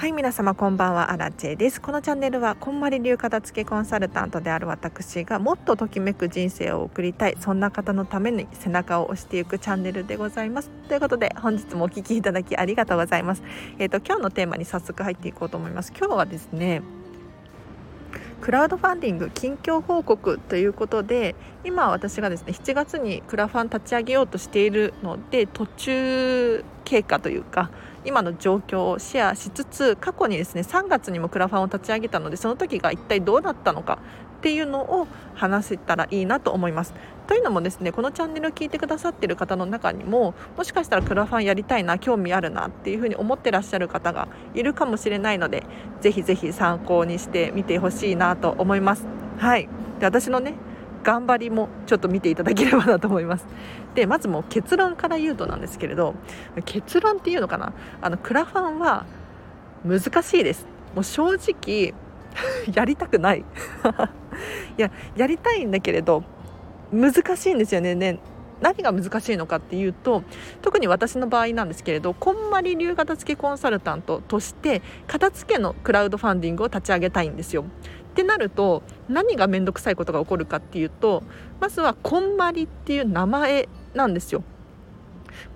はい皆様こんばんはアラチェです。このチャンネルはこんまり流片付けコンサルタントである私がもっとときめく人生を送りたいそんな方のために背中を押していくチャンネルでございます。ということで本日もお聞きいただきありがとうございます。えっ、ー、と今日のテーマに早速入っていこうと思います。今日はですねクラウドファンディング近況報告ということで今私がですね7月にクラファン立ち上げようとしているので途中経過というか今の状況をシェアしつつ過去にですね3月にもクラファンを立ち上げたのでその時が一体どうだったのかっていうのを話せたらいいなと思います。というのもですねこのチャンネルを聞いてくださっている方の中にももしかしたらクラファンやりたいな興味あるなっていうふうに思ってらっしゃる方がいるかもしれないのでぜひぜひ参考にしてみてほしいなと思います。はいで私のね頑張りもちょっと見ていただければなと思います。でまずもう結論から言うとなんですけれど結論っていうのかな？あのクラファンは難しいです。もう正直 やりたくない。いややりたいんだけれど難しいんですよね。ね何が難しいのかっていうと特に私の場合なんですけれどこんまり流片付けコンサルタントとして片付けのクラウドファンディングを立ち上げたいんですよ。ってなると何が面倒くさいことが起こるかっていうとまずはこんまりっていう名前なんですよ。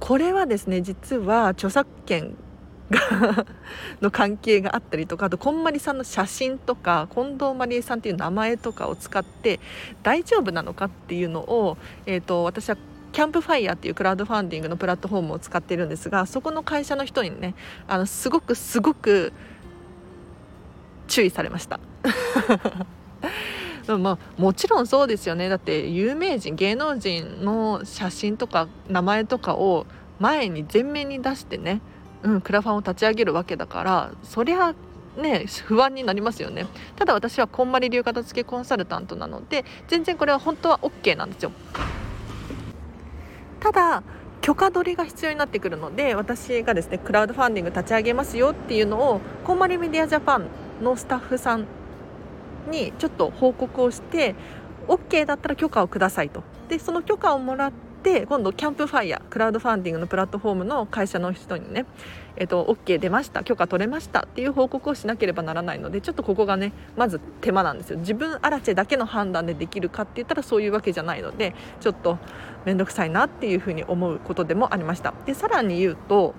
これはですね実は著作権が の関係があったりとかあとこんまりさんの写真とか近藤まりえさんっていう名前とかを使って大丈夫なのかっていうのを、えーと、私はキャンプファイヤーっていうクラウドファンディングのプラットフォームを使っているんですがそこの会社の人にねあのすごくすごく注意されました。まあ、もちろんそうですよね。だって有名人芸能人の写真とか名前とかを前に前面に出してね、うん、クラファンを立ち上げるわけだからそりゃね不安になりますよね。ただ私はこんまり流片付けコンサルタントなので全然これは本当は OK なんですよ。ただ許可取りが必要になってくるので私がですねクラウドファンディング立ち上げますよっていうのをこんまりメディアジャパンのスタッフさんにちょっと報告をして OK だったら許可をくださいと。でその許可をもらって今度キャンプファイヤークラウドファンディングのプラットフォームの会社の人にね、えっと、OK 出ました許可取れましたっていう報告をしなければならないのでちょっとここがねまず手間なんですよ。自分アラチェだけの判断でできるかって言ったらそういうわけじゃないのでちょっと面倒くさいなっていうふうに思うことでもありました。でさらに言うと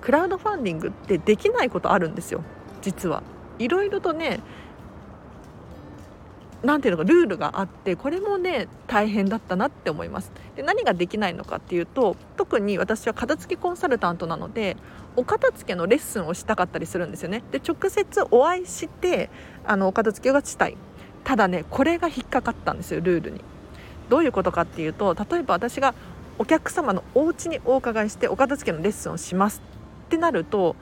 クラウドファンディングってできないことあるんですよ。実は。いろいろとねなんていうのかルールがあってこれもね大変だったなって思います。で何ができないのかっていうと特に私は片付けコンサルタントなのでお片付けのレッスンをしたかったりするんですよね。で直接お会いしてあのお片付けがしたい。ただねこれが引っかかったんですよルールに。どういうことかっていうと例えば私がお客様のお家にお伺いしてお片付けのレッスンをしますってなると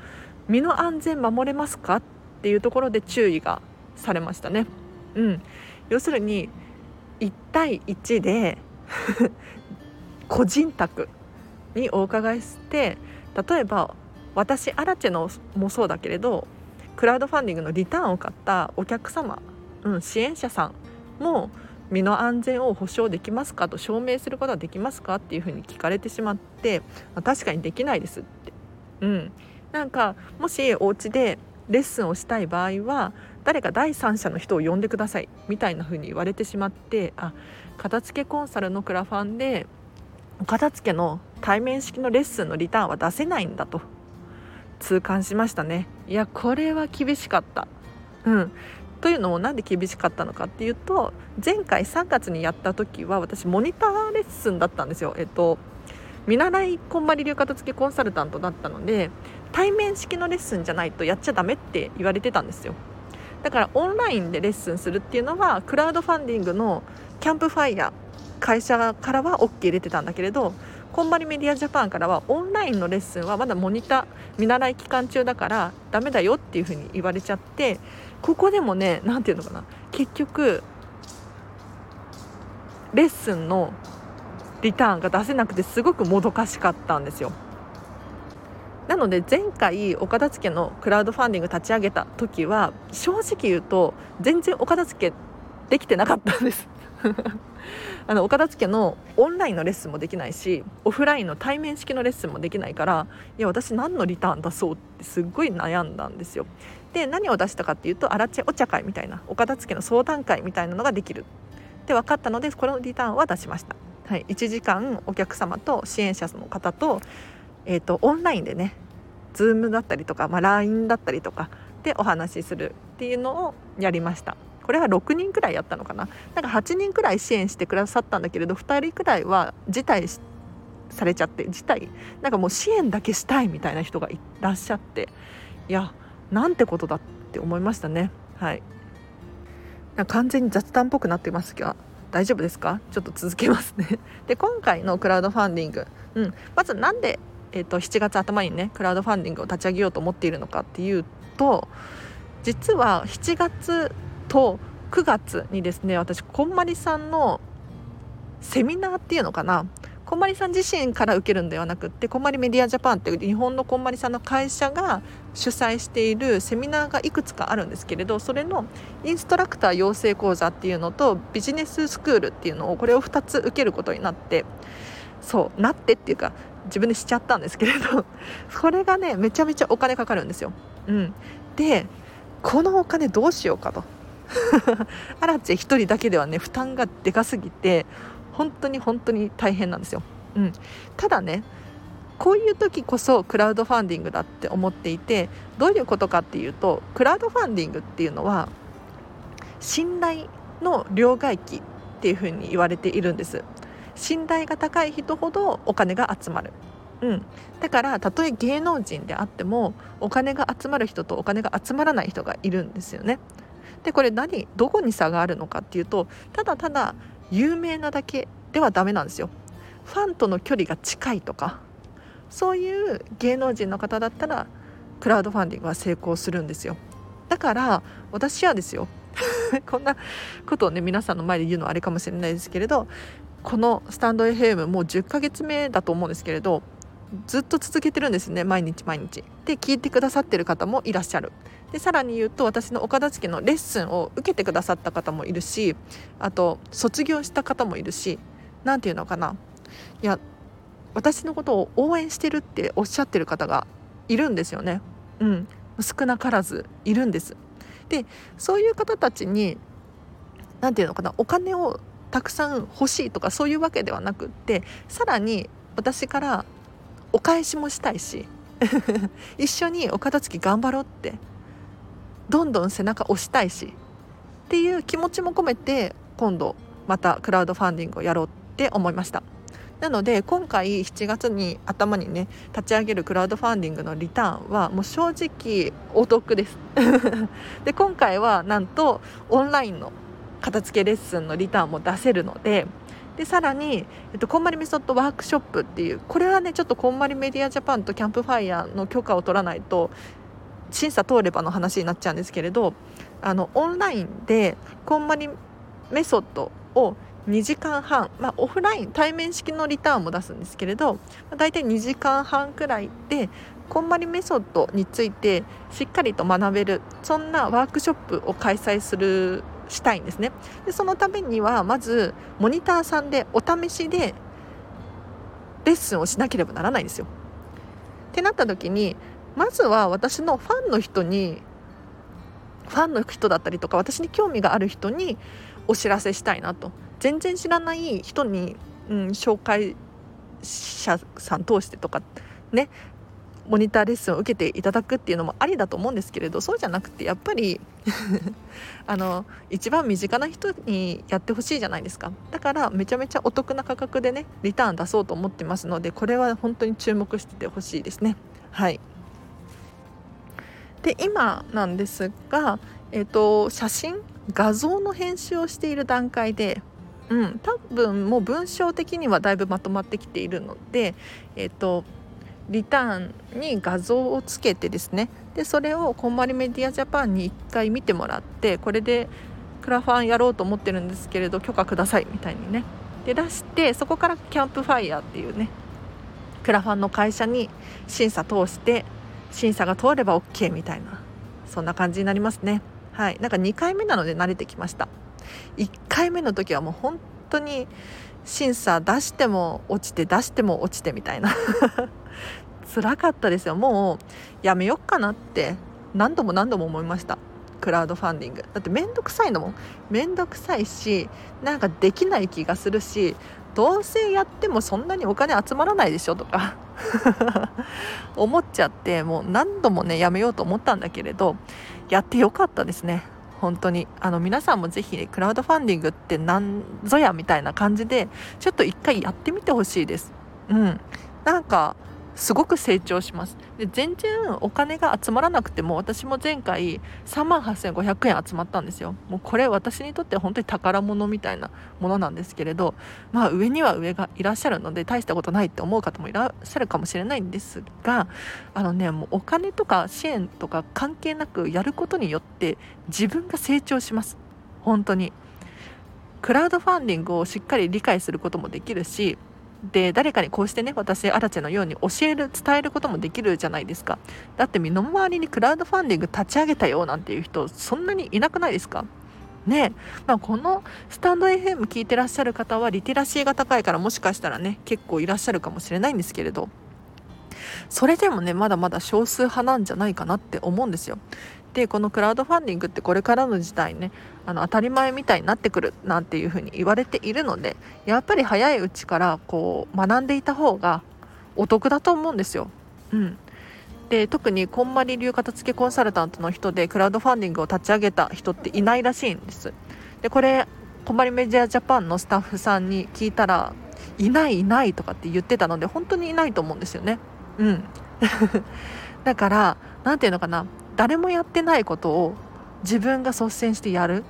身の安全守れますか？っていうところで注意がされましたね。うん、要するに1対1で 個人宅にお伺いして例えば私アラチェのもそうだけれどクラウドファンディングのリターンを買ったお客様、うん、支援者さんも身の安全を保証できますか？と証明することはできますか？っていうふうに聞かれてしまって、確かにできないですって、うん、なんかもしお家でレッスンをしたい場合は誰か第三者の人を呼んでくださいみたいな風に言われてしまってあ片付けコンサルのクラファンで片付けの対面式のレッスンのリターンは出せないんだと痛感しましたね。いやこれは厳しかった。うん。というのもなんで厳しかったのかっていうと前回3月にやった時は私モニターレッスンだったんですよ。えっと見習いこんまり流片付けコンサルタントだったので対面式のレッスンじゃないとやっちゃダメって言われてたんですよだからオンラインでレッスンするっていうのはクラウドファンディングのキャンプファイヤー会社からは OK 入れてたんだけれどこんまりメディアジャパンからはオンラインのレッスンはまだモニター見習い期間中だからダメだよっていうふうに言われちゃってここでもね何て言うのかな結局レッスンのリターンが出せなくてすごくもどかしかったんですよ。なので前回お片付けのクラウドファンディング立ち上げた時は正直言うと全然お片付けできてなかったんです あの岡田付のオンラインのレッスンもできないしオフラインの対面式のレッスンもできないからいや私何のリターン出そうってすっごい悩んだんですよ。で何を出したかっていうとアラチェお茶会みたいな岡田付の相談会みたいなのができるって分かったのでこのリターンは出しました。はい、1時間お客様と支援者の方と,、えーと、オンラインでね Zoom だったりとか、まあ、LINE だったりとかでお話しするっていうのをやりました。これは6人くらいやったのかな。なんか8人くらい支援してくださったんだけれど2人くらいは辞退されちゃって辞退なんかもう支援だけしたいみたいな人がいらっしゃっていやなんてことだって思いましたね。はい。完全に雑談っぽくなってますが大丈夫ですか？ちょっと続けますね。で今回のクラウドファンディング、うん、まずなんで、えーと、7月頭にねクラウドファンディングを立ち上げようと思っているのかっていうと実は7月と9月にですね私こんまりさんのセミナーっていうのかな。こんまりさん自身から受けるんではなくってこんまりメディアジャパンっていう日本のこんまりさんの会社が主催しているセミナーがいくつかあるんですけれどそれのインストラクター養成講座っていうのとビジネススクールっていうのをこれを2つ受けることになってそうなってっていうか自分でしちゃったんですけれど それがねめちゃめちゃお金かかるんですよ。うん、でこのお金どうしようかと。アラチェ1人だけではね負担がでかすぎて本当に本当に大変なんですよ。うん、ただねこういう時こそクラウドファンディングだって思っていてどういうことかっていうとクラウドファンディングっていうのは信頼の両替機っていうふうに言われているんです信頼が高い人ほどお金が集まる、うん、だからたとえ芸能人であってもお金が集まる人とお金が集まらない人がいるんですよね。でこれ何どこに差があるのかっていうとただただ有名なだけではダメなんですよ。ファンとの距離が近いとかそういう芸能人の方だったらクラウドファンディングは成功するんですよ。だから私はですよ。こんなことをね皆さんの前で言うのはあれかもしれないですけれどこのスタンド FM もう10ヶ月目だと思うんですけれどずっと続けてるんですね毎日毎日。で聞いてくださってる方もいらっしゃる。でさらに言うと私の岡田付のレッスンを受けてくださった方もいるしあと卒業した方もいるし何て言うのかな。いや私のことを応援してるっておっしゃってる方がいるんですよね。うん。少なからずいるんです。でそういう方たちに何て言うのかなお金をたくさん欲しいとかそういうわけではなくってさらに私からお返しもしたいし 一緒にお片付き頑張ろうってどんどん背中押したいしっていう気持ちも込めて今度またクラウドファンディングをやろうって思いました。なので今回7月に頭にね立ち上げるクラウドファンディングのリターンはもう正直お得です。で今回はなんとオンラインの片付けレッスンのリターンも出せるのででさらに、えっと、こんまりメソッドワークショップっていうこれはねちょっとこんまりメディアジャパンとキャンプファイヤーの許可を取らないと審査通ればの話になっちゃうんですけれどあのオンラインでこんまりメソッドを2時間半、まあ、オフライン対面式のリターンも出すんですけれど大体2時間半くらいでこんまりメソッドについてしっかりと学べるそんなワークショップを開催するしたいんですねでそのためにはまずモニターさんでお試しでレッスンをしなければならないんですよ。ってなった時にまずは私のファンの人にファンの人だったりとか私に興味がある人にお知らせしたいなと全然知らない人に、うん、紹介者さん通してとかねモニターレッスンを受けていただくっていうのもありだと思うんですけれどそうじゃなくてやっぱり あの一番身近な人にやってほしいじゃないですか。だからめちゃめちゃお得な価格でねリターン出そうと思ってますのでこれは本当に注目しててほしいですね。はい。で今なんですが、えーと、写真画像の編集をしている段階でうん、多分もう文章的にはだいぶまとまってきているので、えーとリターンに画像をつけてですね。でそれをこんまりメディアジャパンに1回見てもらってこれでクラファンやろうと思ってるんですけれど許可くださいみたいにね。で出してそこからキャンプファイヤーっていうねクラファンの会社に審査通して審査が通れば OK みたいなそんな感じになりますね。はい。なんか2回目なので慣れてきました。1回目の時はもう本当に審査出しても落ちて出しても落ちてみたいな。辛かったですよ。もうやめよっかなって。何度も何度も思いました。クラウドファンディング。だって面倒くさいのも面倒くさいしなんかできない気がするしどうせやってもそんなにお金集まらないでしょとか。思っちゃってもう何度もねやめようと思ったんだけれどやってよかったですね。本当に。あの皆さんもぜひ、ね、クラウドファンディングって何ぞやみたいな感じでちょっと一回やってみてほしいです。うん。なんかすごく成長します。で全然お金が集まらなくても私も前回3万8500円集まったんですよ。もうこれ私にとって本当に宝物みたいなものなんですけれどまあ上には上がいらっしゃるので大したことないって思う方もいらっしゃるかもしれないんですがあのねもうお金とか支援とか関係なくやることによって自分が成長します。本当に。クラウドファンディングをしっかり理解することもできるしで誰かにこうしてね私アラチェのように教える伝えることもできるじゃないですか。だって身の回りにクラウドファンディング立ち上げたよなんていう人そんなにいなくないですか？ねまあ、このスタンド FM 聞いてらっしゃる方はリテラシーが高いからもしかしたらね結構いらっしゃるかもしれないんですけれど。それでもねまだまだ少数派なんじゃないかなって思うんですよ。でこのクラウドファンディングってこれからの時代ねあの当たり前みたいになってくるなんていうふうに言われているのでやっぱり早いうちからこう学んでいた方がお得だと思うんですよ。うん、で特にこんまり流片付けコンサルタントの人でクラウドファンディングを立ち上げた人っていないらしいんです。でこれこんまりメディアジャパンのスタッフさんに聞いたらいないいないとかって言ってたので本当にいないと思うんですよね。うん だから何て言うのかな誰もやってないことを自分が率先してやる。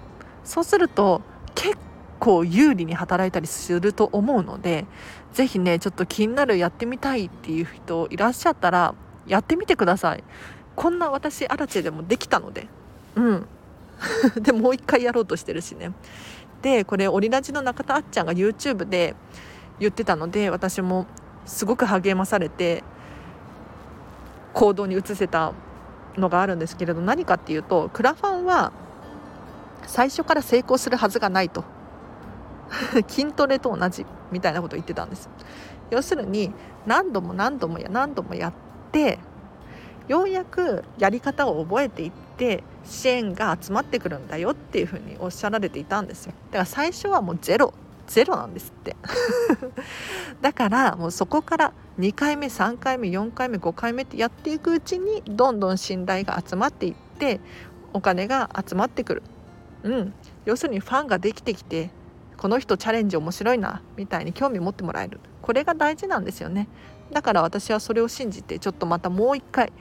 そうすると結構有利に働いたりすると思うので是非ねちょっと気になるやってみたいっていう人いらっしゃったらやってみてください。こんな私アラチェでもできたので。うん。でもう一回やろうとしてるしね。でこれオリラジの中田あっちゃんが YouTube で言ってたので私もすごく励まされて行動に移せたのがあるんですけれど何かっていうとクラファンは最初から成功するはずがないと。筋トレと同じみたいなことを言ってたんです。要するに何度も何度もや何度もやってようやくやり方を覚えていって支援が集まってくるんだよっていうふうにおっしゃられていたんですよ。だから最初はもうゼロ。ゼロなんですって。だからもうそこから2回目3回目4回目5回目ってやっていくうちにどんどん信頼が集まっていってお金が集まってくる、うん、要するにファンができてきてこの人チャレンジ面白いなみたいに興味持ってもらえる。これが大事なんですよね。だから私はそれを信じてちょっとまたもう一回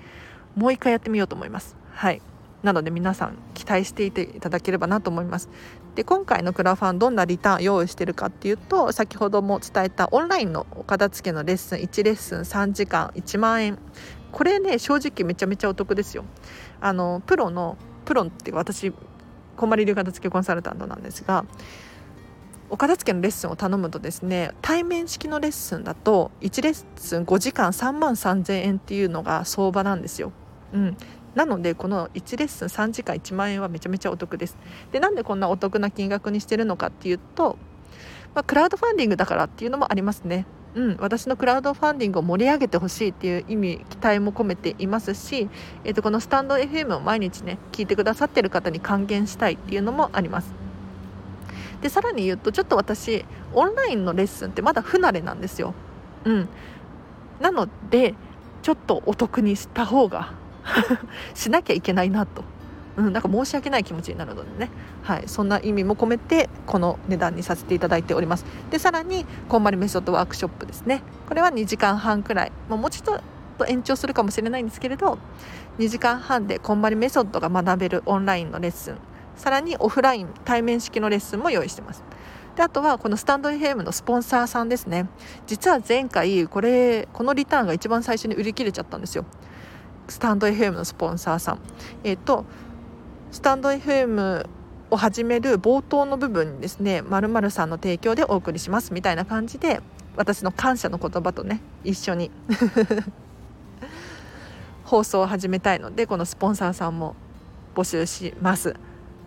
もう一回やってみようと思います。はい。なので皆さん期待していていただければなと思います。で今回のクラファンどんなリターン用意してるかっていうと先ほども伝えたオンラインのお片付けのレッスン1レッスン3時間1万円。これね正直めちゃめちゃお得ですよ。あのプロのプロって私こまり流片付けコンサルタントなんですがお片付けのレッスンを頼むとですね対面式のレッスンだと1レッスン5時間3万3000円っていうのが相場なんですよ。うん、なのでこの1レッスン3時間1万円はめちゃめちゃお得です。でなんでこんなお得な金額にしてるのかっていうと、まあ、クラウドファンディングだからっていうのもありますね。うん、私のクラウドファンディングを盛り上げてほしいっていう意味期待も込めていますし、えー、とこのスタンド FM を毎日ね聞いてくださってる方に還元したいっていうのもあります。でさらに言うとちょっと私オンラインのレッスンってまだ不慣れなんですよ。うん。なのでちょっとお得にした方が しなきゃいけないなと、うん、なんか申し訳ない気持ちになるのでね、はい、そんな意味も込めてこの値段にさせていただいております。でさらにこんまりメソッドワークショップですね。これは2時間半くらい、まあ、もうちょっと延長するかもしれないんですけれど2時間半でこんまりメソッドが学べるオンラインのレッスン。さらにオフライン対面式のレッスンも用意してます。であとはこのスタンド FM のスポンサーさんですね。実は前回これこのリターンが一番最初に売り切れちゃったんですよ。スタンド FM のスポンサーさん。えっ、ー、とスタンド FM を始める冒頭の部分にですね。まるさんの提供でお送りしますみたいな感じで私の感謝の言葉とね一緒に 放送を始めたいのでこのスポンサーさんも募集します。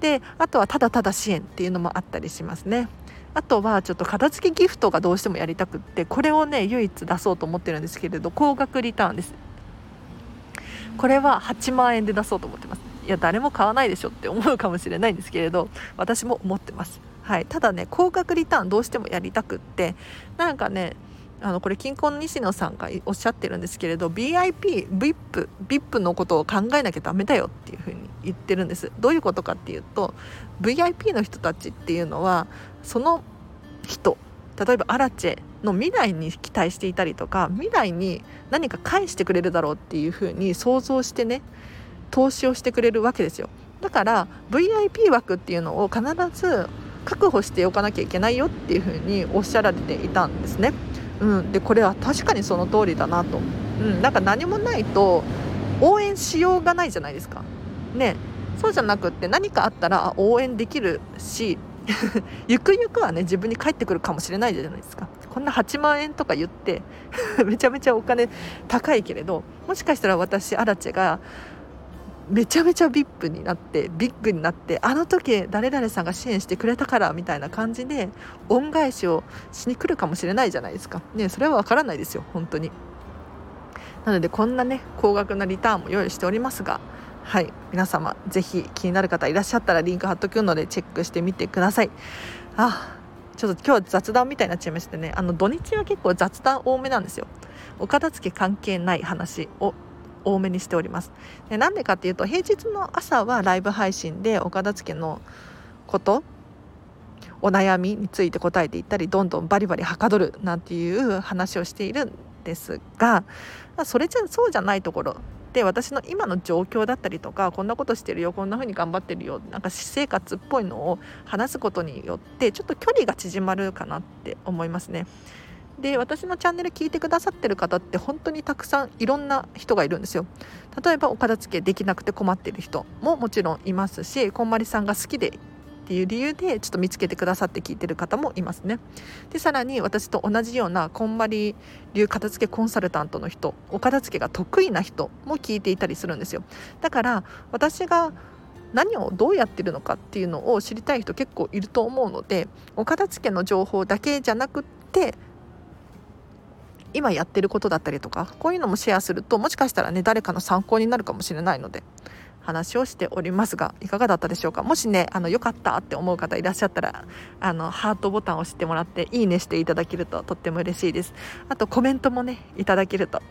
であとはただただ支援っていうのもあったりしますね。あとはちょっと片付けギフトがどうしてもやりたくってこれをね唯一出そうと思ってるんですけれど高額リターンです。これは8万円で出そうと思ってます。いや誰も買わないでしょって思うかもしれないんですけれど私も思ってます。はい。ただね高額リターンどうしてもやりたくってなんかねあのこれ金婚西野さんがおっしゃってるんですけれど VIP、VIP、VIP のことを考えなきゃダメだよっていうふうに言ってるんです。どういうことかっていうと VIP の人たちっていうのはその人例えばアラチェの未来に期待していたりとか未来に何か返してくれるだろうっていうふうに想像してね投資をしてくれるわけですよ。だから VIP 枠っていうのを必ず確保しておかなきゃいけないよっていうふうにおっしゃられていたんですね。うん、でこれは確かにその通りだなと、うん、なんか何もないと応援しようがないじゃないですか。ね。そうじゃなくって何かあったら応援できるし ゆくゆくはね自分に返ってくるかもしれないじゃないですか。こんな8万円とか言って めちゃめちゃお金高いけれどもしかしたら私アラチェがめちゃめちゃ VIP になってビッグになってあの時誰々さんが支援してくれたからみたいな感じで恩返しをしに来るかもしれないじゃないですか。ねそれは分からないですよ本当に。なのでこんなね高額なリターンも用意しておりますがはい。皆様ぜひ気になる方いらっしゃったらリンク貼っとくのでチェックしてみてください。あちょっと今日雑談みたいになっちゃいましてね。あの土日は結構雑談多めなんですよ。お片付け関係ない話を多めにしております。でなんでかっていうと平日の朝はライブ配信でお片付けのことお悩みについて答えていったりどんどんバリバリはかどるなんていう話をしているんですがそれじゃそうじゃないところで私の今の状況だったりとかこんなことしてるよこんな風に頑張ってるよなんか私生活っぽいのを話すことによってちょっと距離が縮まるかなって思いますね。で私のチャンネル聞いてくださってる方って本当にたくさんいろんな人がいるんですよ例えばお片付けできなくて困ってる人ももちろんいますしこんまりさんが好きでっていう理由でちょっと見つけてくださって聞いてる方もいますね。でさらに私と同じようなこんまり流片付けコンサルタントの人お片付けが得意な人も聞いていたりするんですよ。だから私が何をどうやってるのかっていうのを知りたい人結構いると思うのでお片付けの情報だけじゃなくって今やってることだったりとかこういうのもシェアするともしかしたらね誰かの参考になるかもしれないので話をしておりますがいかがだったでしょうか？もしねあの良かったって思う方いらっしゃったらあのハートボタンを押してもらっていいねしていただけるととっても嬉しいです。あとコメントもねいただけると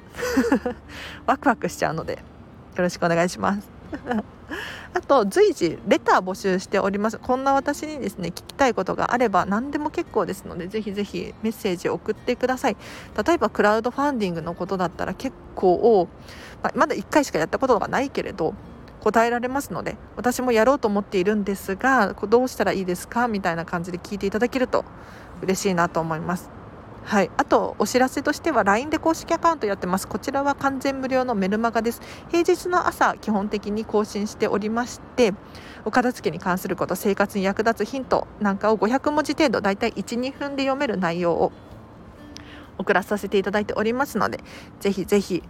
ワクワクしちゃうのでよろしくお願いします。あと随時レター募集しております。こんな私にですね聞きたいことがあれば何でも結構ですのでぜひぜひメッセージを送ってください。例えばクラウドファンディングのことだったら結構ままだ1回しかやったことがないけれど答えられますので私もやろうと思っているんですがどうしたらいいですか？みたいな感じで聞いていただけると嬉しいなと思います。はい、あとお知らせとしては LINE で公式アカウントやってます。こちらは完全無料のメルマガです。平日の朝基本的に更新しておりましてお片付けに関すること生活に役立つヒントなんかを500文字程度だいたい12分で読める内容を送らさせていただいておりますのでぜひぜひ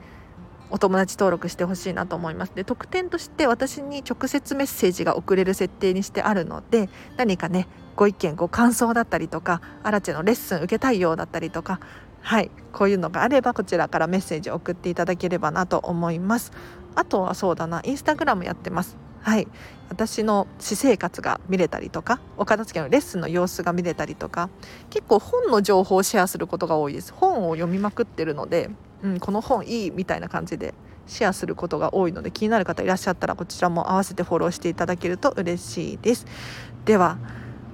お友達登録してほしいなと思います。で特典として私に直接メッセージが送れる設定にしてあるので何かねご意見ご感想だったりとかアラチェのレッスン受けたいようだったりとかはいこういうのがあればこちらからメッセージを送っていただければなと思います。あとはそうだなインスタグラムやってます。はい私の私生活が見れたりとかお片付けのレッスンの様子が見れたりとか結構本の情報をシェアすることが多いです。本を読みまくってるのでうん、この本いいみたいな感じでシェアすることが多いので気になる方いらっしゃったらこちらも合わせてフォローしていただけると嬉しいです。では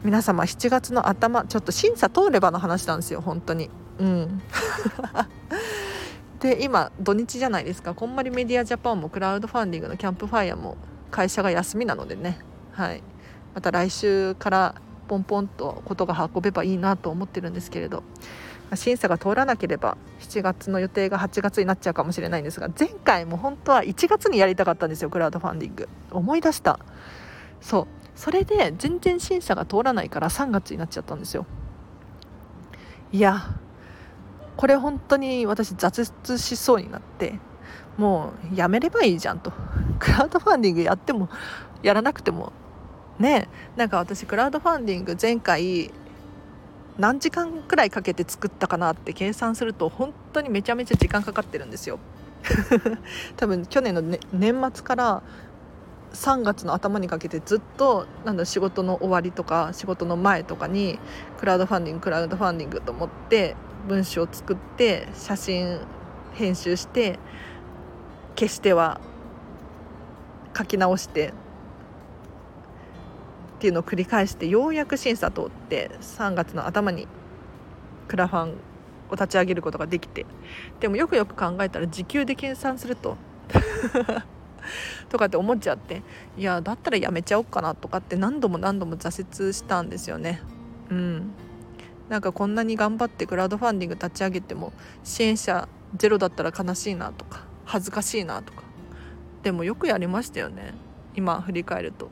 皆様7月の頭ちょっと審査通ればの話なんですよ本当に。うん。で今土日じゃないですか。こんまりメディアジャパンもクラウドファンディングのキャンプファイヤーも会社が休みなのでね。はい。また来週からポンポンとことが運べばいいなと思ってるんですけれど。審査が通らなければ7月の予定が8月になっちゃうかもしれないんですが前回も本当は1月にやりたかったんですよクラウドファンディング。思い出した。そう。それで全然審査が通らないから3月になっちゃったんですよ。いやこれ本当に私挫折しそうになってもうやめればいいじゃんと。クラウドファンディングやってもやらなくても。ね。なんか私クラウドファンディング前回何時間くらいかけて作ったかなって計算すると本当にめちゃめちゃ時間かかってるんですよ。多分去年の、ね、年末から3月の頭にかけてずっとなんだ仕事の終わりとか仕事の前とかにクラウドファンディングクラウドファンディングと思って文章を作って写真編集して消しては書き直してっていうのを繰り返してようやく審査通って3月の頭にクラファンを立ち上げることができてでもよくよく考えたら時給で計算すると とかって思っちゃっていやだったらやめちゃおうかなとかって何度も何度も挫折したんですよね。うん。なんかこんなに頑張ってクラウドファンディング立ち上げても支援者ゼロだったら悲しいなとか恥ずかしいなとか。でもよくやりましたよね。今振り返ると。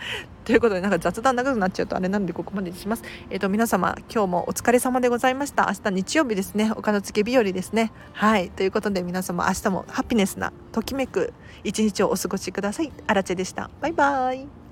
ということでなんか雑談長くなっちゃうとあれなんでここまでにします。えっ、ー、と皆様今日もお疲れ様でございました。明日日曜日ですね。お片付け日和ですね。はいということで皆様明日もハピネスなときめく一日をお過ごしください。あらちでした。バイバイ。